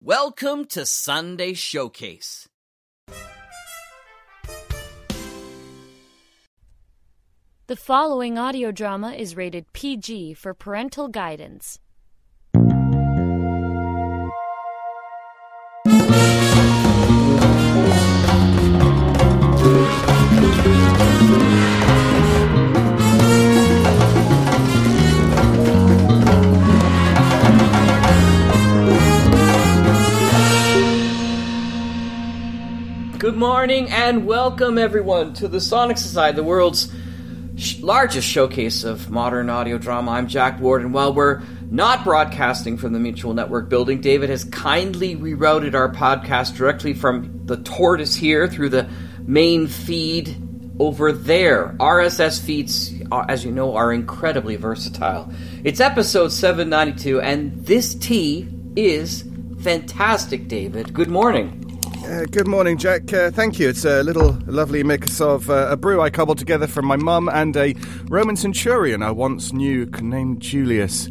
Welcome to Sunday Showcase. The following audio drama is rated PG for parental guidance. Good morning and welcome everyone to the Sonic Society, the world's sh- largest showcase of modern audio drama. I'm Jack Ward, and while we're not broadcasting from the Mutual Network building, David has kindly rerouted our podcast directly from the tortoise here through the main feed over there. RSS feeds, uh, as you know, are incredibly versatile. It's episode 792, and this tea is fantastic, David. Good morning. Uh, good morning, Jack. Uh, thank you. It's a little lovely mix of uh, a brew I cobbled together from my mum and a Roman centurion I once knew named Julius.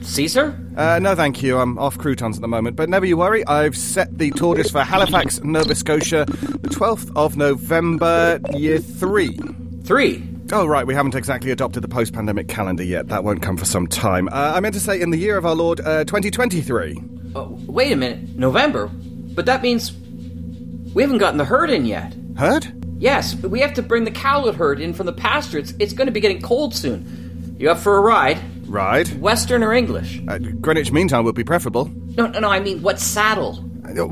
Caesar? Uh, no, thank you. I'm off croutons at the moment, but never you worry. I've set the tortoise for Halifax, Nova Scotia, the 12th of November, year three. Three. Oh, right, we haven't exactly adopted the post pandemic calendar yet. That won't come for some time. Uh, I meant to say in the year of our Lord, uh, 2023. Oh, wait a minute. November? But that means we haven't gotten the herd in yet. Herd? Yes, we have to bring the cowlet herd in from the pasture. It's, it's going to be getting cold soon. You up for a ride? Ride? Western or English? Uh, Greenwich Mean Time would be preferable. No, no, no, I mean, what saddle? Uh,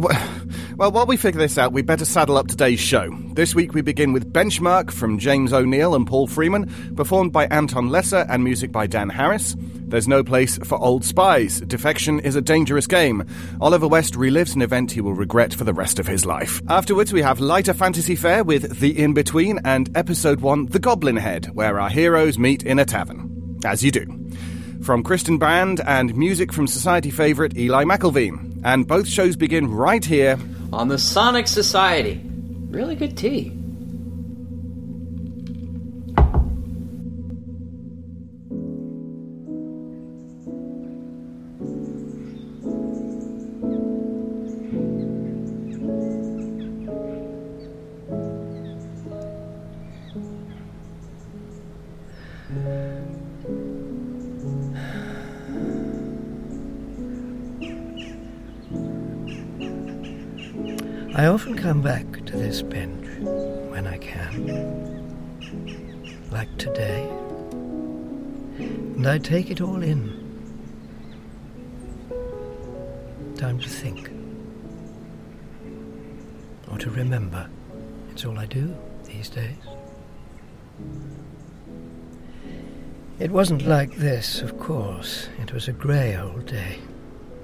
Well, while we figure this out, we better saddle up today's show. This week we begin with Benchmark from James O'Neill and Paul Freeman, performed by Anton Lesser and music by Dan Harris. There's no place for old spies. Defection is a dangerous game. Oliver West relives an event he will regret for the rest of his life. Afterwards, we have lighter fantasy fare with The Inn Between and episode 1, The Goblin Head, where our heroes meet in a tavern. As you do. From Kristen Brand and music from Society favourite Eli McIlveen. And both shows begin right here On the Sonic Society. Really good tea. I often come back to this bench when I can, like today, and I take it all in. Time to think, or to remember. It's all I do these days. It wasn't like this, of course. It was a grey old day,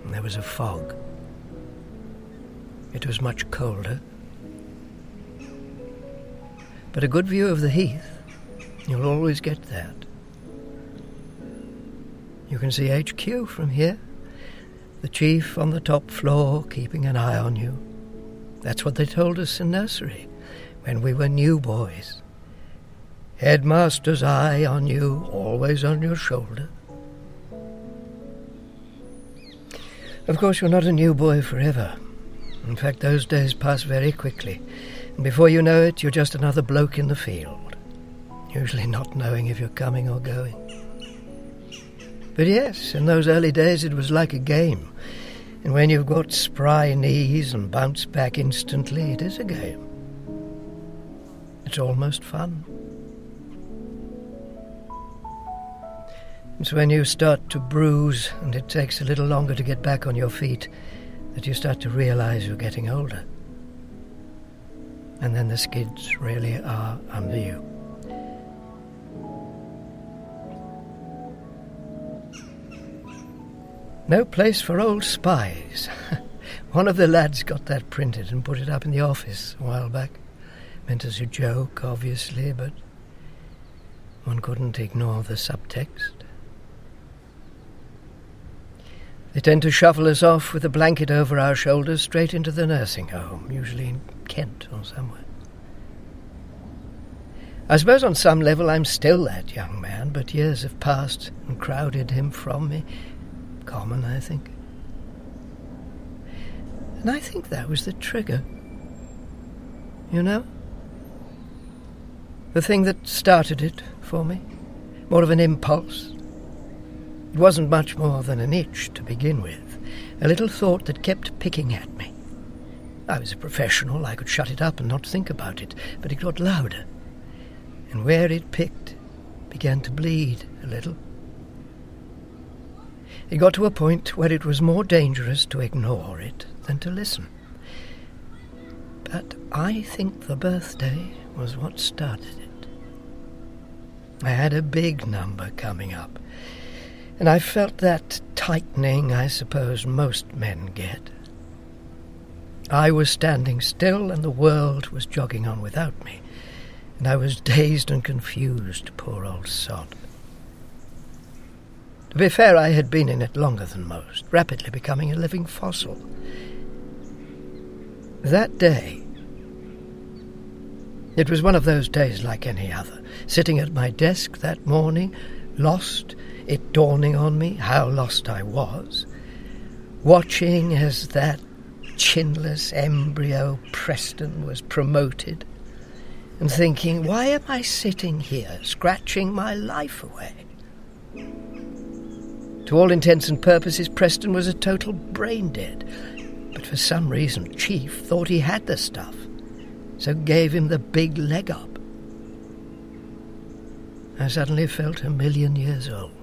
and there was a fog. It was much colder. But a good view of the heath, you'll always get that. You can see HQ from here. The chief on the top floor keeping an eye on you. That's what they told us in nursery when we were new boys. Headmaster's eye on you, always on your shoulder. Of course, you're not a new boy forever. In fact, those days pass very quickly, and before you know it, you're just another bloke in the field, usually not knowing if you're coming or going. But yes, in those early days it was like a game, and when you've got spry knees and bounce back instantly, it is a game. It's almost fun. It's when you start to bruise and it takes a little longer to get back on your feet that you start to realize you're getting older. And then the skids really are under you. No place for old spies. One of the lads got that printed and put it up in the office a while back. Meant as a joke, obviously, but one couldn't ignore the subtext. They tend to shuffle us off with a blanket over our shoulders straight into the nursing home, usually in Kent or somewhere. I suppose on some level I'm still that young man, but years have passed and crowded him from me. Common, I think. And I think that was the trigger. You know? The thing that started it for me. More of an impulse. It wasn't much more than an itch to begin with. A little thought that kept picking at me. I was a professional, I could shut it up and not think about it, but it got louder and where it picked began to bleed a little. It got to a point where it was more dangerous to ignore it than to listen. But I think the birthday was what started it. I had a big number coming up, and I felt that tightening I suppose most men get. I was standing still, and the world was jogging on without me and I was dazed and confused, poor old sod. To be fair, I had been in it longer than most, rapidly becoming a living fossil. That day, it was one of those days like any other, sitting at my desk that morning, lost, it dawning on me how lost I was, watching as that chinless embryo Preston was promoted and thinking, why am I sitting here scratching my life away? To all intents and purposes, Preston was a total brain dead. But for some reason, Chief thought he had the stuff, so gave him the big leg up. I suddenly felt a million years old.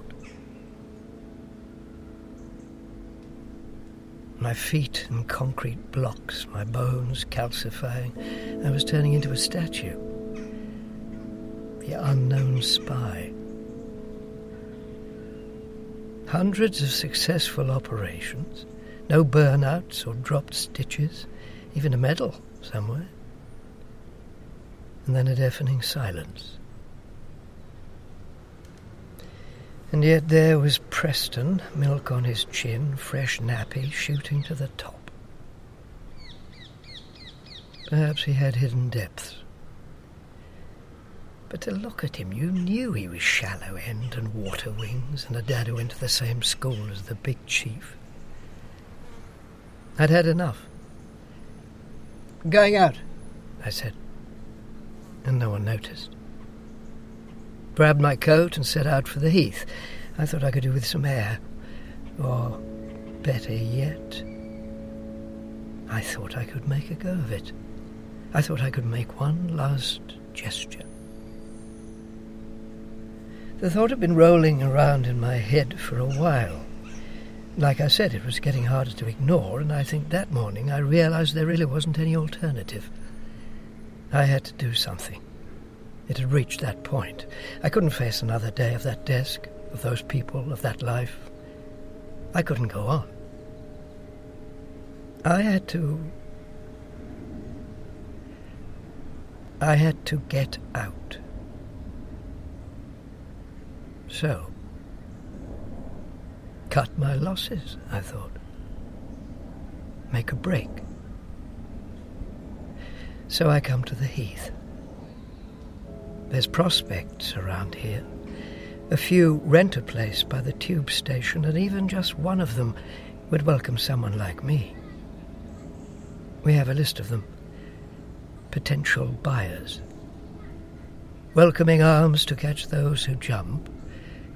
My feet in concrete blocks, my bones calcifying. I was turning into a statue. The unknown spy. Hundreds of successful operations, no burnouts or dropped stitches, even a medal somewhere. And then a deafening silence. And yet there was Preston, milk on his chin, fresh nappy, shooting to the top. Perhaps he had hidden depths. But to look at him, you knew he was shallow end and water wings, and a dad who went to the same school as the big chief. I'd had enough. Going out, I said, and no one noticed grabbed my coat and set out for the heath. I thought I could do with some air. Or, better yet, I thought I could make a go of it. I thought I could make one last gesture. The thought had been rolling around in my head for a while. Like I said, it was getting harder to ignore, and I think that morning I realized there really wasn't any alternative. I had to do something. It had reached that point. I couldn't face another day of that desk, of those people, of that life. I couldn't go on. I had to. I had to get out. So, cut my losses, I thought. Make a break. So I come to the heath. There's prospects around here. A few rent a place by the tube station, and even just one of them would welcome someone like me. We have a list of them. Potential buyers. Welcoming arms to catch those who jump.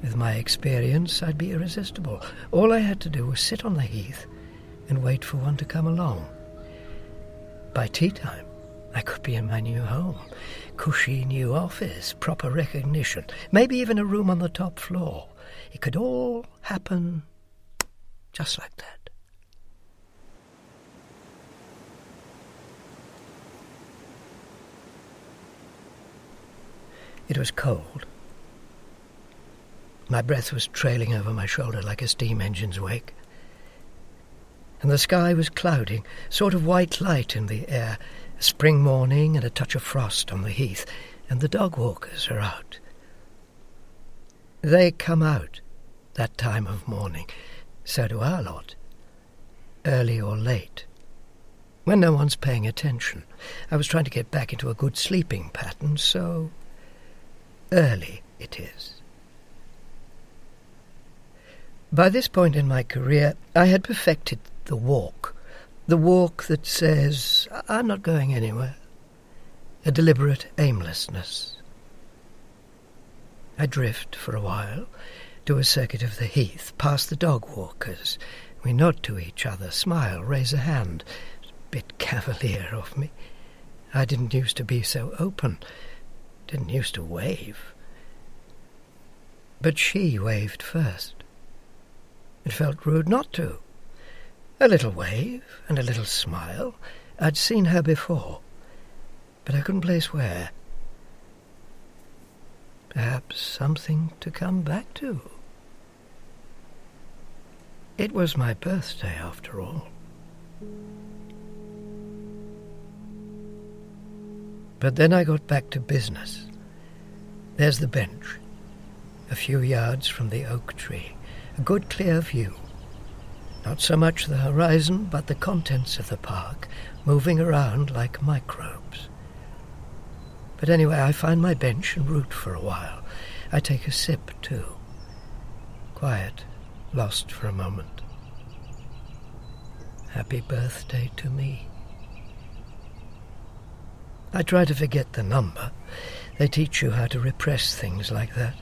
With my experience, I'd be irresistible. All I had to do was sit on the heath and wait for one to come along. By tea time, I could be in my new home. Cushy new office, proper recognition, maybe even a room on the top floor. It could all happen just like that. It was cold. My breath was trailing over my shoulder like a steam engine's wake. and the sky was clouding, sort of white light in the air, spring morning and a touch of frost on the heath, and the dog walkers are out. They come out that time of morning, so do our lot, early or late. When no one's paying attention, I was trying to get back into a good sleeping pattern, so early it is. By this point in my career, I had perfected the walk. The walk that says, I'm not going anywhere. A deliberate aimlessness. I drift for a while, do a circuit of the heath, past the dog walkers. We nod to each other, smile, raise a hand. Bit cavalier of me. I didn't used to be so open, didn't used to wave. But she waved first. It felt rude not to. A little wave and a little smile. I'd seen her before, but I couldn't place where. Perhaps something to come back to. It was my birthday, after all. But then I got back to business. There's the bench, a few yards from the oak tree a good clear view. Not so much the horizon, but the contents of the park moving around like microbes. But anyway, I find my bench and root for a while. I take a sip, too. Quiet, lost for a moment. Happy birthday to me. I try to forget the number. They teach you how to repress things like that.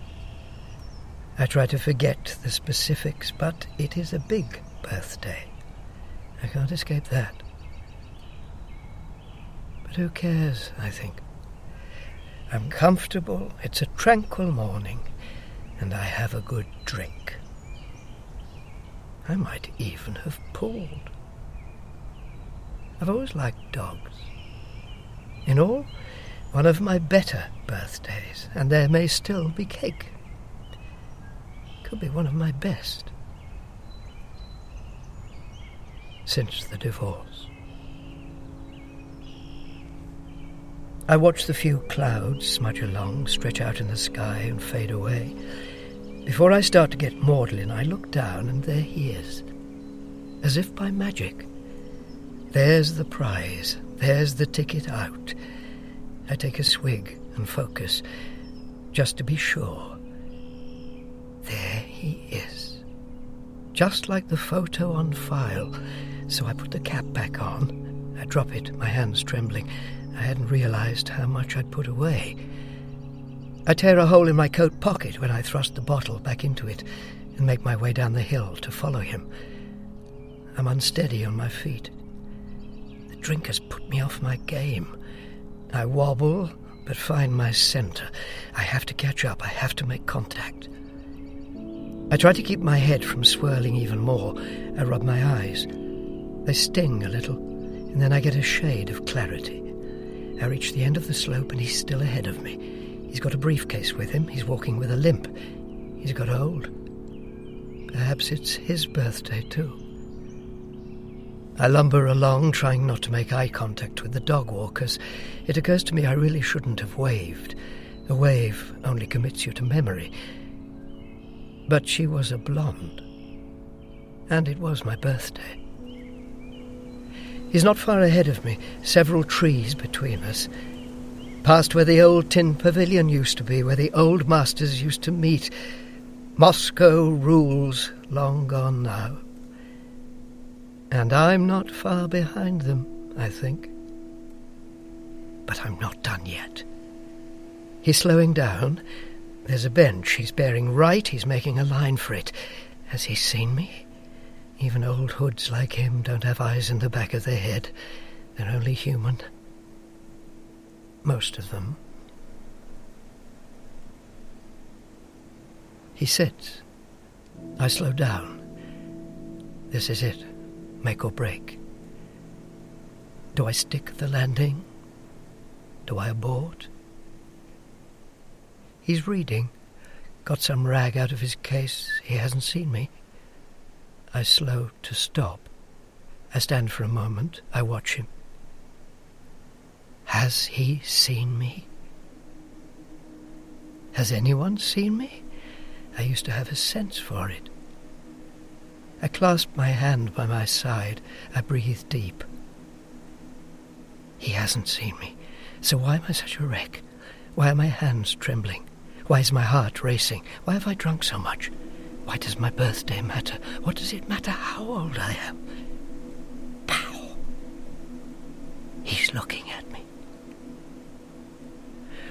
I try to forget the specifics, but it is a big birthday. I can't escape that. But who cares, I think. I'm comfortable, it's a tranquil morning, and I have a good drink. I might even have pulled. I've always liked dogs. In all, one of my better birthdays, and there may still be cake could be one of my best since the divorce. I watch the few clouds smudge along, stretch out in the sky, and fade away. Before I start to get maudlin, I look down, and there he is, as if by magic. There's the prize, there's the ticket out. I take a swig and focus, just to be sure. There he is. Just like the photo on file. So I put the cap back on. I drop it, my hands trembling. I hadn't realized how much I'd put away. I tear a hole in my coat pocket when I thrust the bottle back into it and make my way down the hill to follow him. I'm unsteady on my feet. The drink has put me off my game. I wobble, but find my center. I have to catch up. I have to make contact. I try to keep my head from swirling even more. I rub my eyes. They sting a little, and then I get a shade of clarity. I reach the end of the slope, and he's still ahead of me. He's got a briefcase with him. He's walking with a limp. He's got old. Perhaps it's his birthday, too. I lumber along, trying not to make eye contact with the dog walkers. It occurs to me I really shouldn't have waved. A wave only commits you to memory. But she was a blonde. And it was my birthday. He's not far ahead of me, several trees between us. Past where the old tin pavilion used to be, where the old masters used to meet. Moscow rules, long gone now. And I'm not far behind them, I think. But I'm not done yet. He's slowing down, there's a bench. He's bearing right. He's making a line for it. Has he seen me? Even old hoods like him don't have eyes in the back of their head. They're only human. Most of them. He sits. I slow down. This is it. Make or break. Do I stick the landing? Do I abort? He's reading. Got some rag out of his case. He hasn't seen me. I slow to stop. I stand for a moment. I watch him. Has he seen me? Has anyone seen me? I used to have a sense for it. I clasp my hand by my side. I breathe deep. He hasn't seen me. So why am I such a wreck? Why are my hands trembling? Why is my heart racing? Why have I drunk so much? Why does my birthday matter? What does it matter how old I am? Pow! He's looking at me.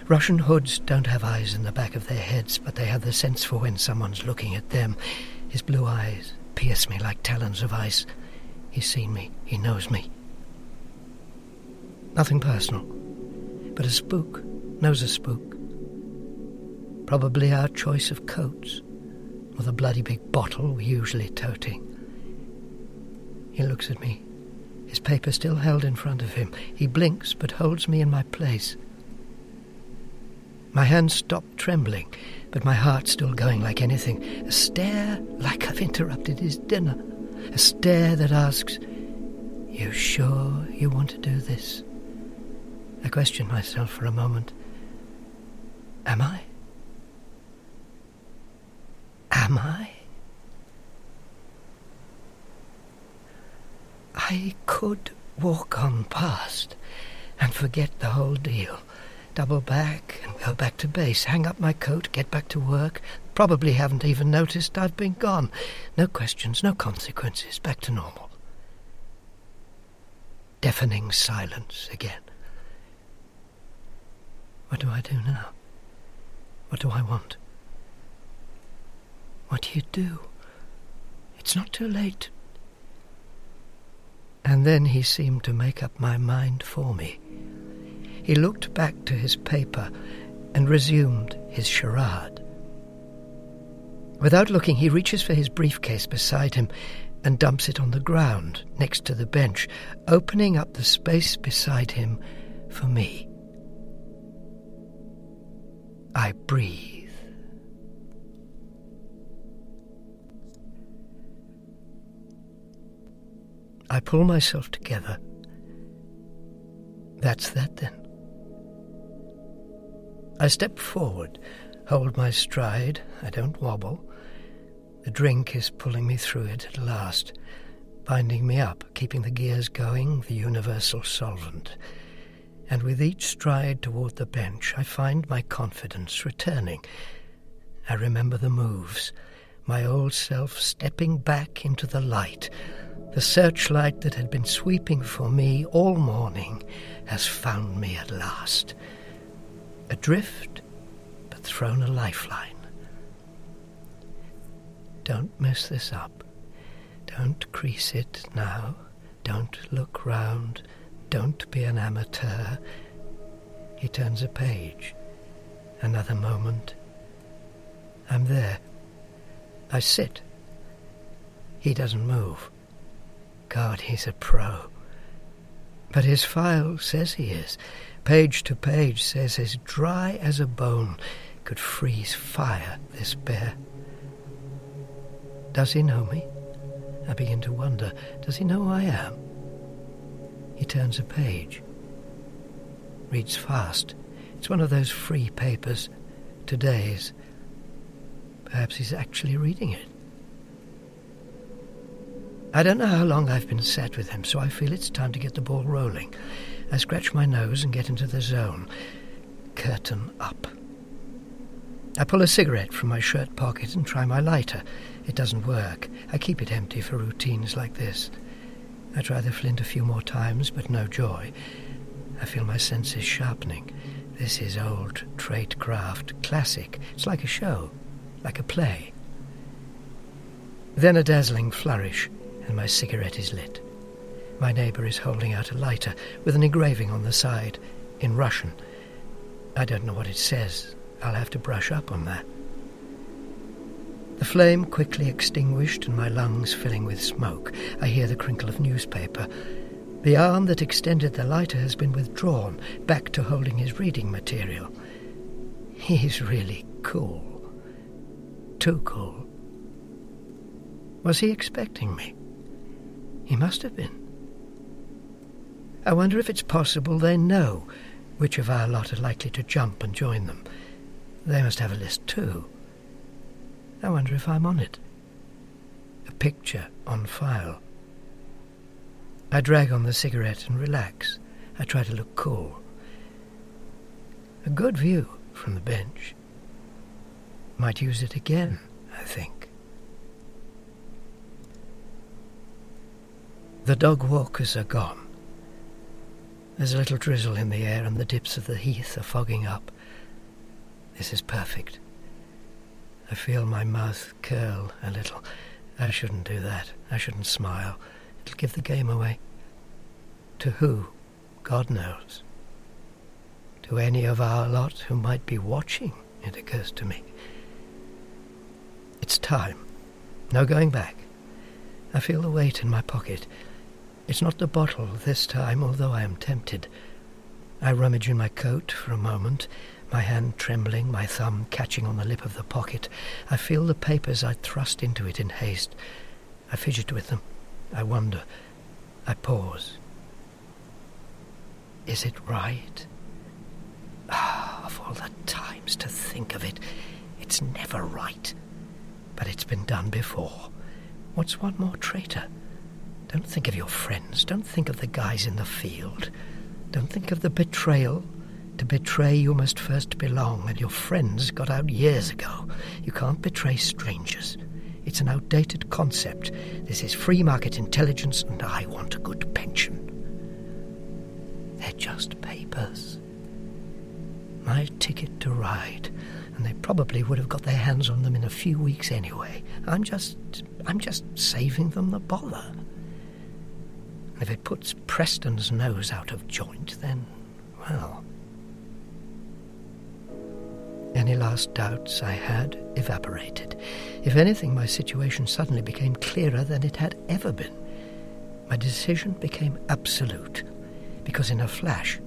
Russian hoods don't have eyes in the back of their heads, but they have the sense for when someone's looking at them. His blue eyes pierce me like talons of ice. He's seen me. He knows me. Nothing personal, but a spook knows a spook. Probably our choice of coats, or a bloody big bottle usually toting. He looks at me, his paper still held in front of him. He blinks, but holds me in my place. My hands stop trembling, but my heart still going like anything. A stare like I've interrupted his dinner. A stare that asks, You sure you want to do this? I question myself for a moment. Am I? Am I? I could walk on past and forget the whole deal double back and go back to base, hang up my coat, get back to work. Probably haven't even noticed I've been gone. No questions, no consequences, back to normal. Deafening silence again. What do I do now? What do I want? What do you do? It's not too late. And then he seemed to make up my mind for me. He looked back to his paper and resumed his charade. Without looking, he reaches for his briefcase beside him and dumps it on the ground next to the bench, opening up the space beside him for me. I breathe. I pull myself together. That's that then. I step forward, hold my stride, I don't wobble. The drink is pulling me through it at last, binding me up, keeping the gears going, the universal solvent. And with each stride toward the bench, I find my confidence returning. I remember the moves, my old self stepping back into the light. The searchlight that had been sweeping for me all morning has found me at last adrift, but thrown a lifeline. Don't mess this up. Don't crease it now. Don't look round. Don't be an amateur. He turns a page. Another moment. I'm there. I sit. He doesn't move. God, he's a pro. But his file says he is page to page, says as dry as a bone, could freeze fire, this bear. Does he know me? I begin to wonder. Does he know who I am? He turns a page. Reads fast. It's one of those free papers. Today's. Perhaps he's actually reading it. I don't know how long I've been sat with him, so I feel it's time to get the ball rolling. I scratch my nose and get into the zone. Curtain up. I pull a cigarette from my shirt pocket and try my lighter. It doesn't work. I keep it empty for routines like this. I try the flint a few more times, but no joy. I feel my senses sharpening. This is old tradecraft, classic. It's like a show, like a play. Then a dazzling flourish, and my cigarette is lit. My neighbour is holding out a lighter with an engraving on the side in Russian. I don't know what it says. I'll have to brush up on that. The flame quickly extinguished and my lungs filling with smoke. I hear the crinkle of newspaper. The arm that extended the lighter has been withdrawn, back to holding his reading material. He's really cool. Too cool. Was he expecting me? He must have been. I wonder if it's possible they know which of our lot are likely to jump and join them. They must have a list too. I wonder if I'm on it. A picture on file. I drag on the cigarette and relax. I try to look cool. A good view from the bench. Might use it again, I think. The dog walkers are gone. There's a little drizzle in the air, and the dips of the heath are fogging up. This is perfect. I feel my mouth curl a little. I shouldn't do that. I shouldn't smile. It'll give the game away. To who? God knows. To any of our lot who might be watching, it occurs to me. It's time. No going back. I feel the weight in my pocket. It's not the bottle this time, although I am tempted. I rummage in my coat for a moment, my hand trembling, my thumb catching on the lip of the pocket. I feel the papers I thrust into it in haste. I fidget with them. I wonder. I pause. Is it right? Ah, of all the times to think of it, it's never right. But it's been done before. What's one more traitor? Don't think of your friends. Don't think of the guys in the field. Don't think of the betrayal. To betray, you must first belong, and your friends got out years ago. You can't betray strangers. It's an outdated concept. This is free market intelligence, and I want a good pension. They're just papers. My ticket to ride, and they probably would have got their hands on them in a few weeks anyway. I'm just. I'm just saving them the bother. If it puts Preston's nose out of joint, then, well. Any last doubts I had evaporated. If anything, my situation suddenly became clearer than it had ever been. My decision became absolute, because in a flash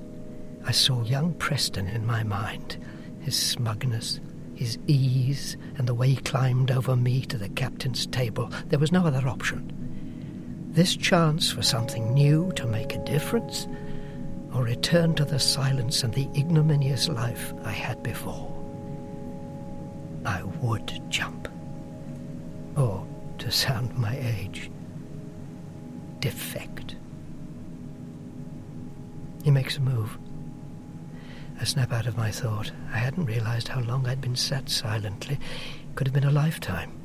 I saw young Preston in my mind, his smugness, his ease, and the way he climbed over me to the captain's table. There was no other option. This chance for something new to make a difference, or return to the silence and the ignominious life I had before. I would jump. Or, to sound my age, defect. He makes a move. I snap out of my thought. I hadn't realized how long I'd been sat silently. Could have been a lifetime.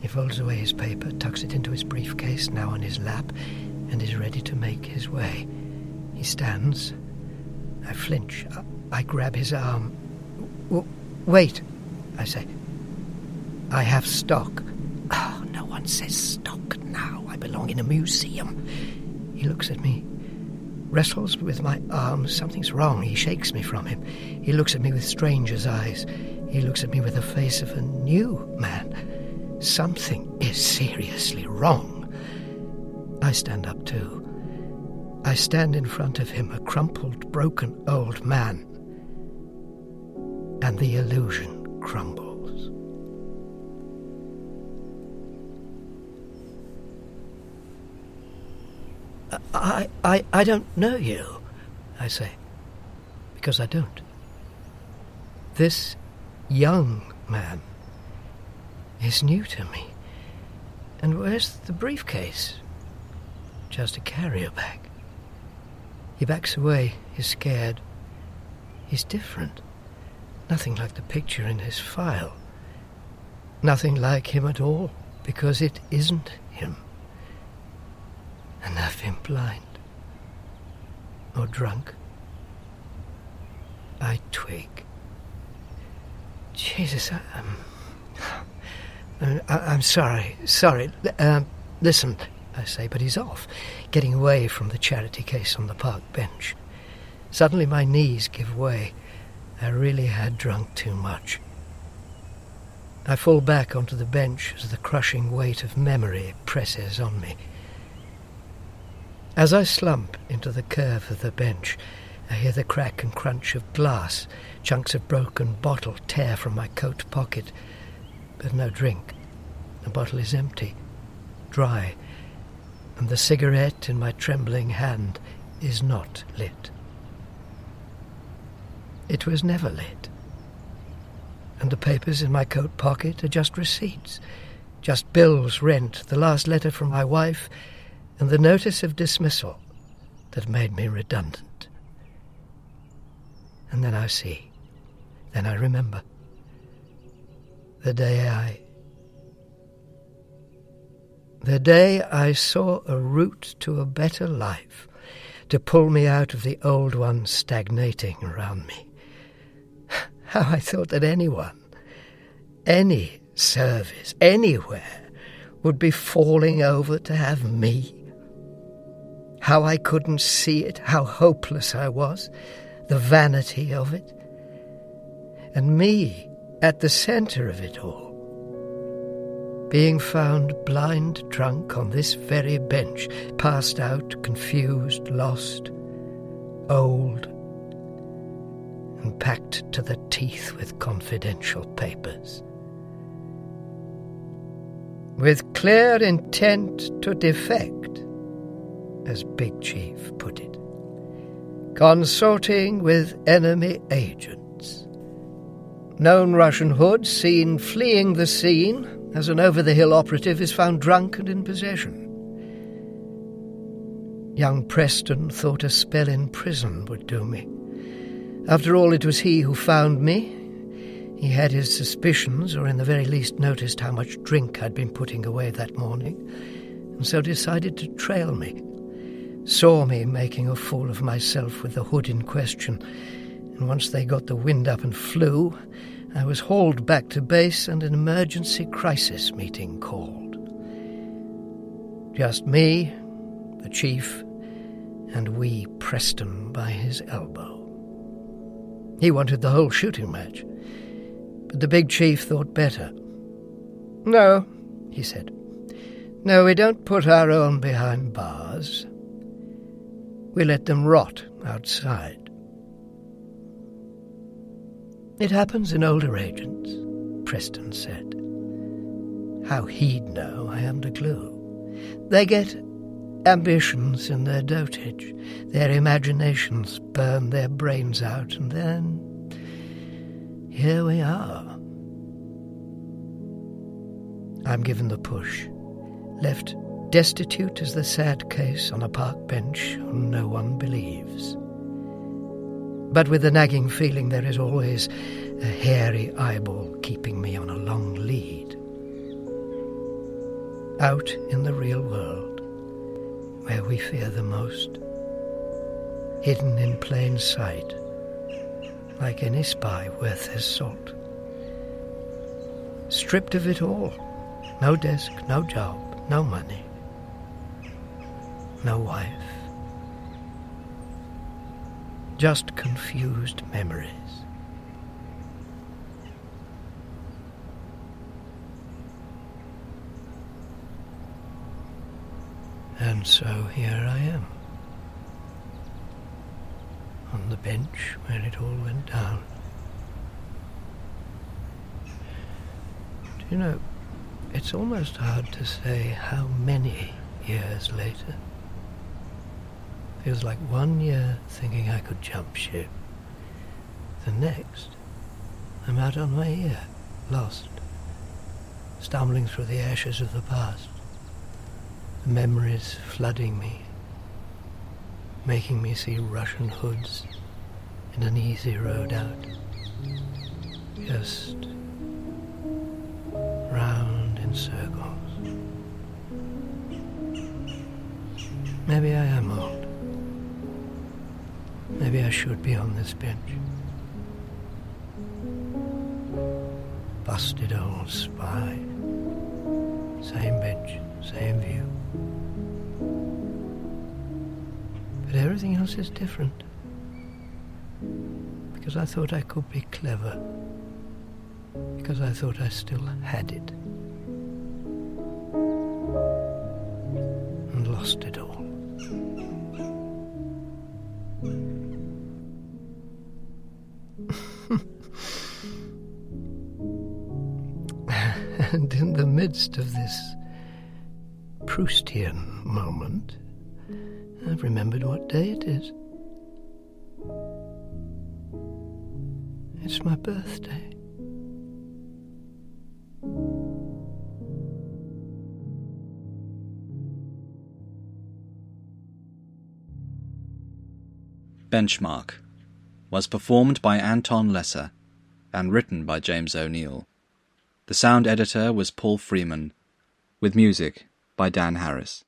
He folds away his paper, tucks it into his briefcase, now on his lap, and is ready to make his way. He stands. I flinch. I, I grab his arm. W- wait, I say. I have stock. Oh, no one says stock now. I belong in a museum. He looks at me, wrestles with my arm. Something's wrong. He shakes me from him. He looks at me with stranger's eyes. He looks at me with the face of a new man. Something is seriously wrong. I stand up too. I stand in front of him, a crumpled, broken old man. And the illusion crumbles. I, I, I don't know you, I say, because I don't. This young man is new to me. And where's the briefcase? Just a carrier bag. He backs away. He's scared. He's different. Nothing like the picture in his file. Nothing like him at all, because it isn't him. And I've been blind. Or drunk. I twig. Jesus, I, um, I, am sorry, sorry. Um, listen, I say, but he's off, getting away from the charity case on the park bench. Suddenly my knees give way. I really had drunk too much. I fall back onto the bench as the crushing weight of memory presses on me. As I slump into the curve of the bench, I hear the crack and crunch of glass, chunks of broken bottle tear from my coat pocket, but no drink. The bottle is empty, dry, and the cigarette in my trembling hand is not lit. It was never lit. And the papers in my coat pocket are just receipts, just bills, rent, the last letter from my wife, and the notice of dismissal that made me redundant. And then I see, then I remember the day I. The day I saw a route to a better life, to pull me out of the old one stagnating around me. How I thought that anyone, any service, anywhere, would be falling over to have me. How I couldn't see it, how hopeless I was, the vanity of it. And me at the centre of it all. Being found blind drunk on this very bench, passed out, confused, lost, old, and packed to the teeth with confidential papers. With clear intent to defect, as Big Chief put it, consorting with enemy agents. Known Russian hood seen fleeing the scene as an over the hill operative is found drunk and in possession. Young Preston thought a spell in prison would do me. After all, it was he who found me. He had his suspicions, or in the very least noticed how much drink I'd been putting away that morning, and so decided to trail me. Saw me making a fool of myself with the hood in question, and once they got the wind up and flew, I was hauled back to base and an emergency crisis meeting called. Just me, the chief, and wee Preston by his elbow. He wanted the whole shooting match, but the big chief thought better. No, he said. No, we don't put our own behind bars. We let them rot outside. It happens in older agents, Preston said. How he'd know, I haven't a clue. They get ambitions in their dotage, their imaginations burn their brains out, and then here we are. I'm given the push, left destitute as the sad case on a park bench whom no one believes. But with the nagging feeling there is always a hairy eyeball keeping me on a long lead. Out in the real world, where we fear the most, hidden in plain sight, like any spy worth his salt. Stripped of it all, no desk, no job, no money, no wife. Just confused memories. And so here I am. On the bench where it all went down. Do you know, it's almost hard to say how many years later. Feels like one year thinking I could jump ship. The next, I'm out on my ear, lost, stumbling through the ashes of the past the memories flooding me, making me see Russian hoods in an easy road out. Just round in circles. Maybe I am old. Maybe I should be on this bench. Busted old spy. Same bench, same view. But everything else is different. Because I thought I could be clever. Because I thought I still had it. I've remembered what day it is. It's my birthday. Benchmark was performed by Anton Lesser and written by James O'Neill. The sound editor was Paul Freeman, with music by Dan Harris.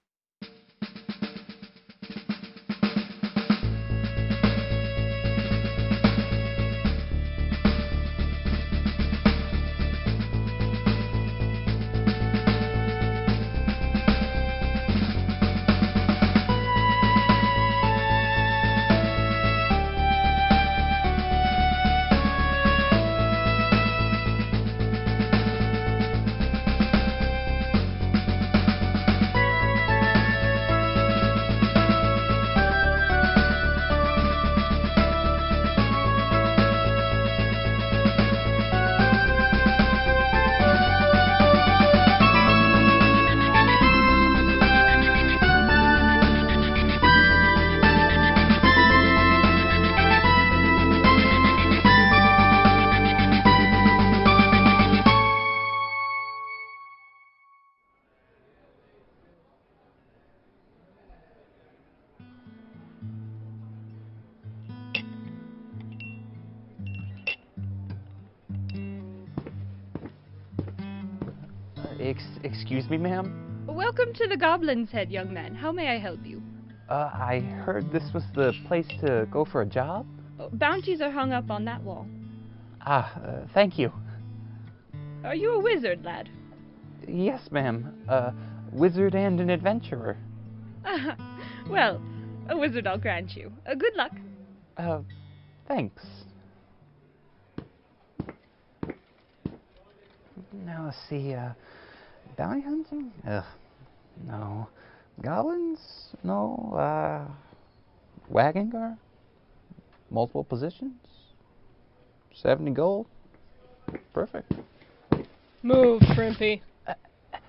Me, ma'am? Welcome to the Goblin's Head, young man. How may I help you? Uh, I heard this was the place to go for a job? Oh, bounties are hung up on that wall. Ah, uh, thank you. Are you a wizard, lad? Yes, ma'am. Uh, wizard and an adventurer. well, a wizard I'll grant you. Uh, good luck. Uh, thanks. Now let's see, uh, bounty hunting? Ugh, no. Goblins? No. Uh, wagon car? Multiple positions? 70 gold? Perfect. Move, Shrimpy.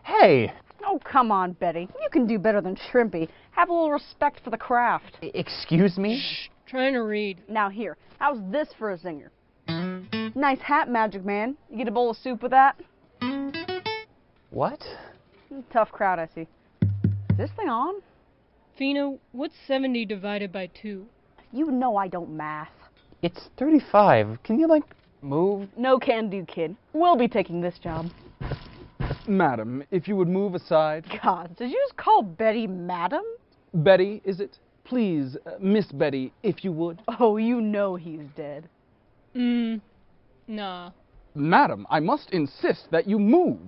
Hey! Oh, come on, Betty. You can do better than Shrimpy. Have a little respect for the craft. E- Excuse me? Shh, trying to read. Now, here, how's this for a zinger? Nice hat, Magic Man. You get a bowl of soup with that? What? Tough crowd, I see. Is this thing on? Fina, what's 70 divided by 2? You know I don't math. It's 35. Can you, like, move? No can do, kid. We'll be taking this job. Madam, if you would move aside. God, did you just call Betty Madam? Betty, is it? Please, uh, Miss Betty, if you would. Oh, you know he's dead. Mmm, nah. Madam, I must insist that you move.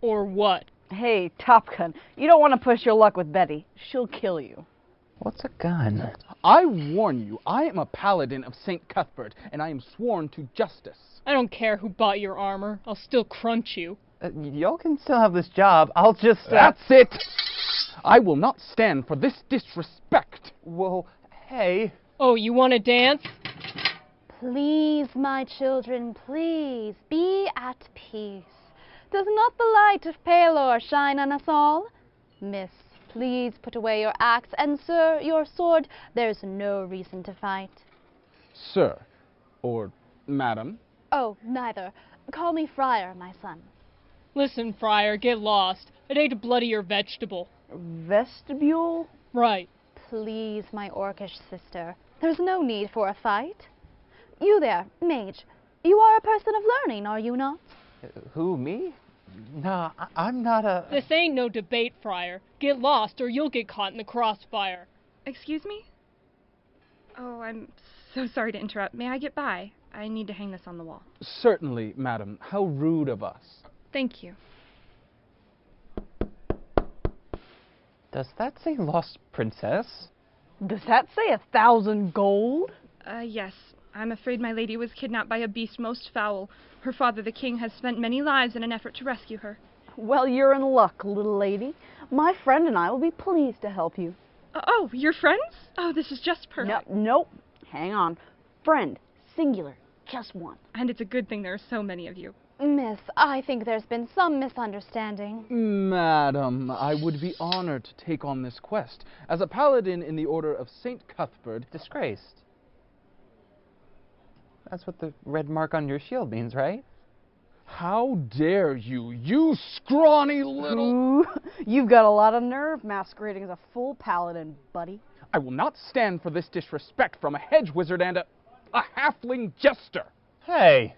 Or what? Hey, Top Gun, you don't want to push your luck with Betty. She'll kill you. What's a gun? I warn you, I am a paladin of St. Cuthbert, and I am sworn to justice. I don't care who bought your armor. I'll still crunch you. Uh, y'all can still have this job. I'll just. Uh, That's it! I will not stand for this disrespect. Whoa, hey. Oh, you want to dance? Please, my children, please, be at peace. Does not the light of Palor shine on us all? Miss, please put away your axe, and sir, your sword. There's no reason to fight. Sir, or madam, Oh, neither. Call me Friar, my son. Listen, Friar, get lost. I'd hate to bloody your vegetable. Vestibule? Right. Please, my orcish sister. There's no need for a fight. You there, mage. You are a person of learning, are you not? Who, me? No, I- I'm not a. This ain't no debate, Friar. Get lost or you'll get caught in the crossfire. Excuse me? Oh, I'm so sorry to interrupt. May I get by? I need to hang this on the wall. certainly, madam. How rude of us. Thank you. Does that say Lost Princess? Does that say a thousand gold? Uh, yes. I'm afraid my lady was kidnapped by a beast most foul. Her father, the king, has spent many lives in an effort to rescue her. Well, you're in luck, little lady. My friend and I will be pleased to help you. Uh, oh, you're friends? Oh, this is just perfect. No, nope. Hang on. Friend, singular, just one. And it's a good thing there are so many of you. Miss, I think there's been some misunderstanding. Madam, I would be honored to take on this quest. As a paladin in the Order of St. Cuthbert. Disgraced. That's what the red mark on your shield means, right? How dare you, you scrawny little. Ooh, you've got a lot of nerve masquerading as a full paladin, buddy. I will not stand for this disrespect from a hedge wizard and a. a halfling jester. Hey!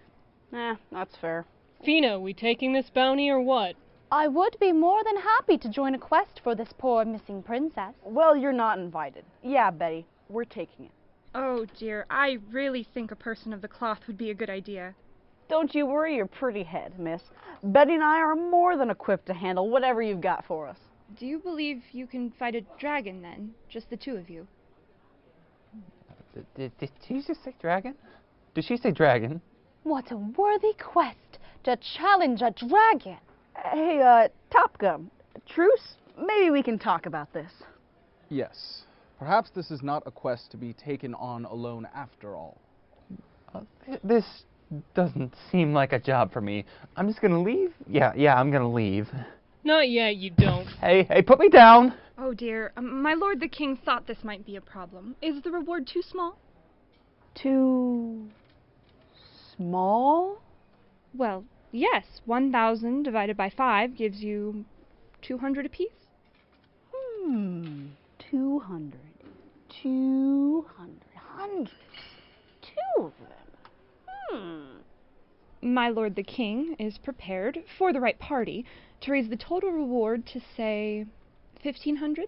Eh, that's fair. Fina, we taking this bounty or what? I would be more than happy to join a quest for this poor missing princess. Well, you're not invited. Yeah, Betty, we're taking it. Oh dear, I really think a person of the cloth would be a good idea. Don't you worry your pretty head, miss. Betty and I are more than equipped to handle whatever you've got for us. Do you believe you can fight a dragon then? Just the two of you? Did, did, did you just say dragon? Did she say dragon? What a worthy quest to challenge a dragon. Hey, uh, Top Gun, Truce, maybe we can talk about this. Yes. Perhaps this is not a quest to be taken on alone after all. Uh, this doesn't seem like a job for me. I'm just gonna leave? Yeah, yeah, I'm gonna leave. Not yet, you don't. Hey, hey, put me down! Oh dear, um, my lord the king thought this might be a problem. Is the reward too small? Too small? Well, yes. 1,000 divided by 5 gives you 200 apiece. Hmm. 200. 200. Hundreds. Two of them. Hmm. My lord the king is prepared, for the right party, to raise the total reward to, say, 1,500?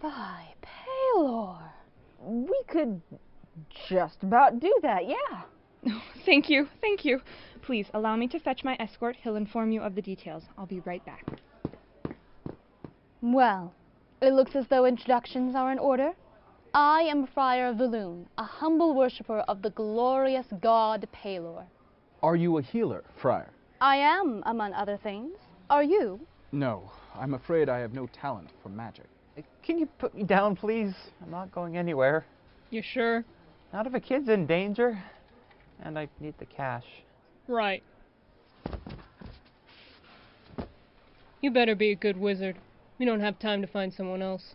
By Paylor. We could just about do that, yeah. Oh, thank you, thank you. Please allow me to fetch my escort. He'll inform you of the details. I'll be right back. Well, it looks as though introductions are in order. I am Friar of Valoon, a humble worshipper of the glorious god Paylor. Are you a healer, Friar? I am, among other things. Are you? No, I'm afraid I have no talent for magic. Eh, can you put me down, please? I'm not going anywhere. You sure? Not if a kid's in danger. And I need the cash. Right. You better be a good wizard. We don't have time to find someone else.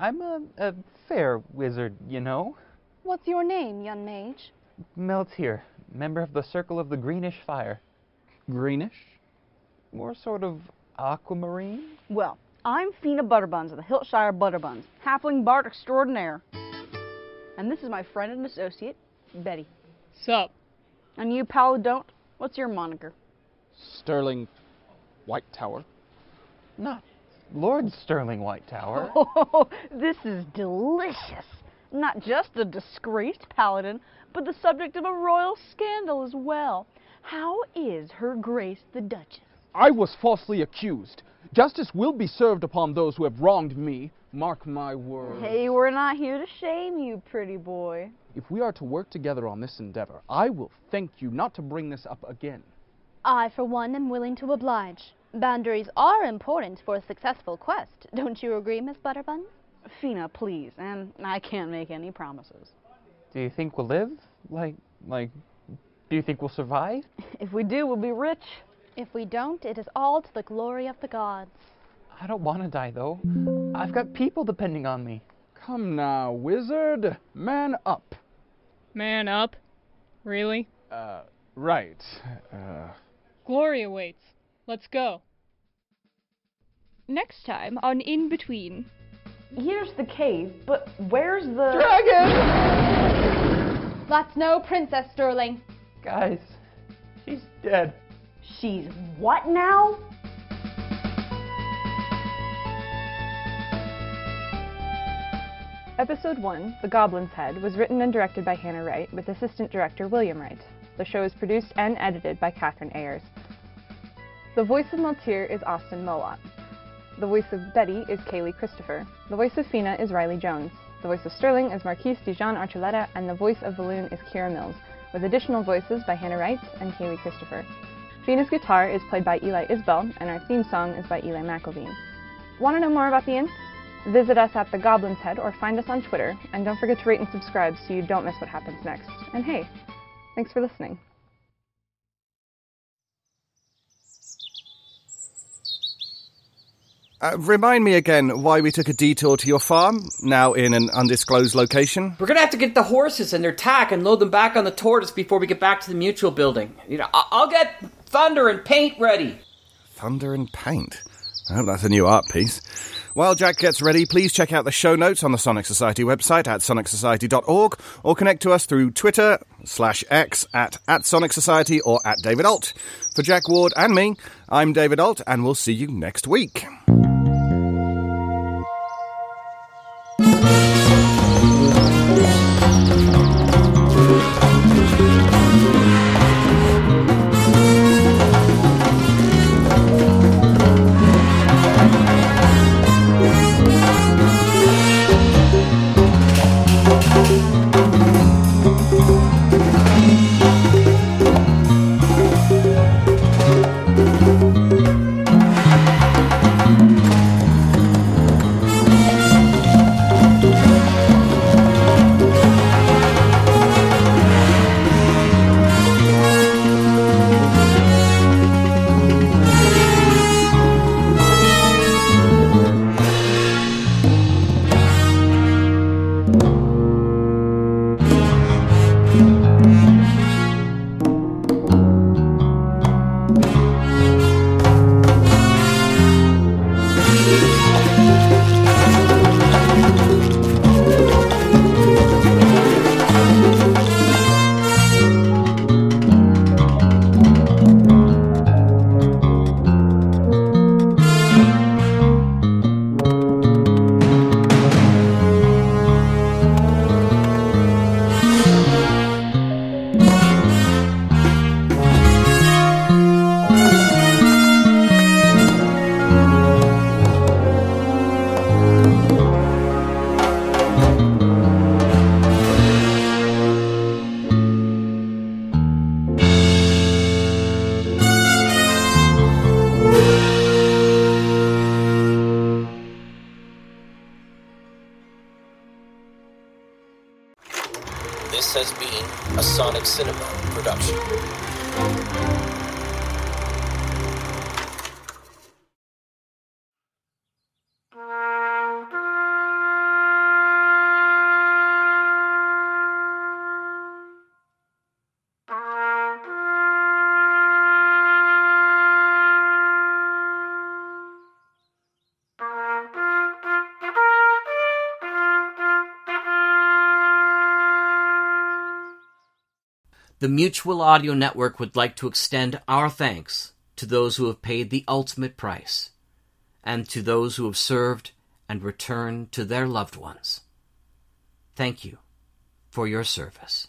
I'm a, a fair wizard, you know. What's your name, young mage? Meltier, member of the Circle of the Greenish Fire. Greenish? More sort of aquamarine? Well, I'm Fina Butterbuns of the Hiltshire Butterbuns, halfling bard extraordinaire. And this is my friend and associate, Betty. Sup? And you, pal, don't? What's your moniker? Sterling White Tower. Not Lord Sterling White Tower. Oh, this is delicious. Not just a disgraced paladin, but the subject of a royal scandal as well. How is Her Grace the Duchess? I was falsely accused. Justice will be served upon those who have wronged me. Mark my words. Hey, we're not here to shame you, pretty boy. If we are to work together on this endeavor, I will thank you not to bring this up again. I, for one, am willing to oblige. Boundaries are important for a successful quest. Don't you agree, Miss Butterbuns? Fina, please, and I can't make any promises. Do you think we'll live? Like, like, do you think we'll survive? If we do, we'll be rich. If we don't, it is all to the glory of the gods. I don't want to die, though. I've got people depending on me. Come now, wizard. Man up. Man up? Really? Uh, right. Uh. Glory awaits. Let's go. Next time on Inn Between. Here's the cave, but where's the. Dragon! That's no Princess Sterling. Guys, she's dead. She's what now? Episode 1, The Goblin's Head, was written and directed by Hannah Wright, with assistant director William Wright. The show is produced and edited by Catherine Ayers. The voice of Maltier is Austin Mowat. The voice of Betty is Kaylee Christopher. The voice of Fina is Riley Jones. The voice of Sterling is Marquise Dijon Archuleta, and the voice of Valoon is Kira Mills, with additional voices by Hannah Wright and Kaylee Christopher. Fina's guitar is played by Eli Isbell, and our theme song is by Eli McIlveen. Want to know more about the inn? Visit us at the Goblin's Head or find us on Twitter, and don't forget to rate and subscribe so you don't miss what happens next. And hey, thanks for listening. Uh, remind me again why we took a detour to your farm, now in an undisclosed location. We're gonna have to get the horses and their tack and load them back on the tortoise before we get back to the mutual building. You know, I- I'll get thunder and paint ready. Thunder and paint. I hope that's a new art piece. While Jack gets ready, please check out the show notes on the Sonic Society website at sonicsociety.org or connect to us through Twitter slash X at, at Sonic Society or at David Ault. For Jack Ward and me, I'm David Ault and we'll see you next week. The Mutual Audio Network would like to extend our thanks to those who have paid the ultimate price, and to those who have served and returned to their loved ones. Thank you for your service.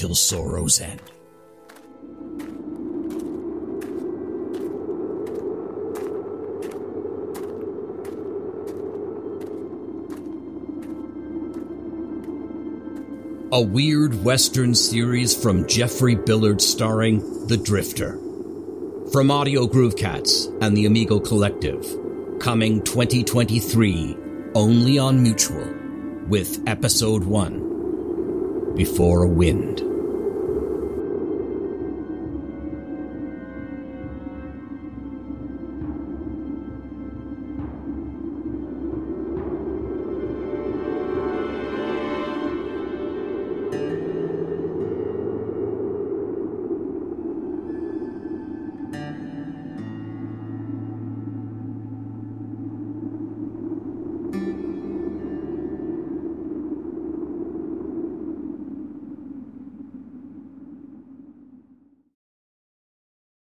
Till sorrow's end. A weird Western series from Jeffrey Billard starring The Drifter. From Audio Groove Cats and the Amigo Collective. Coming 2023, only on Mutual, with Episode 1 Before a Wind.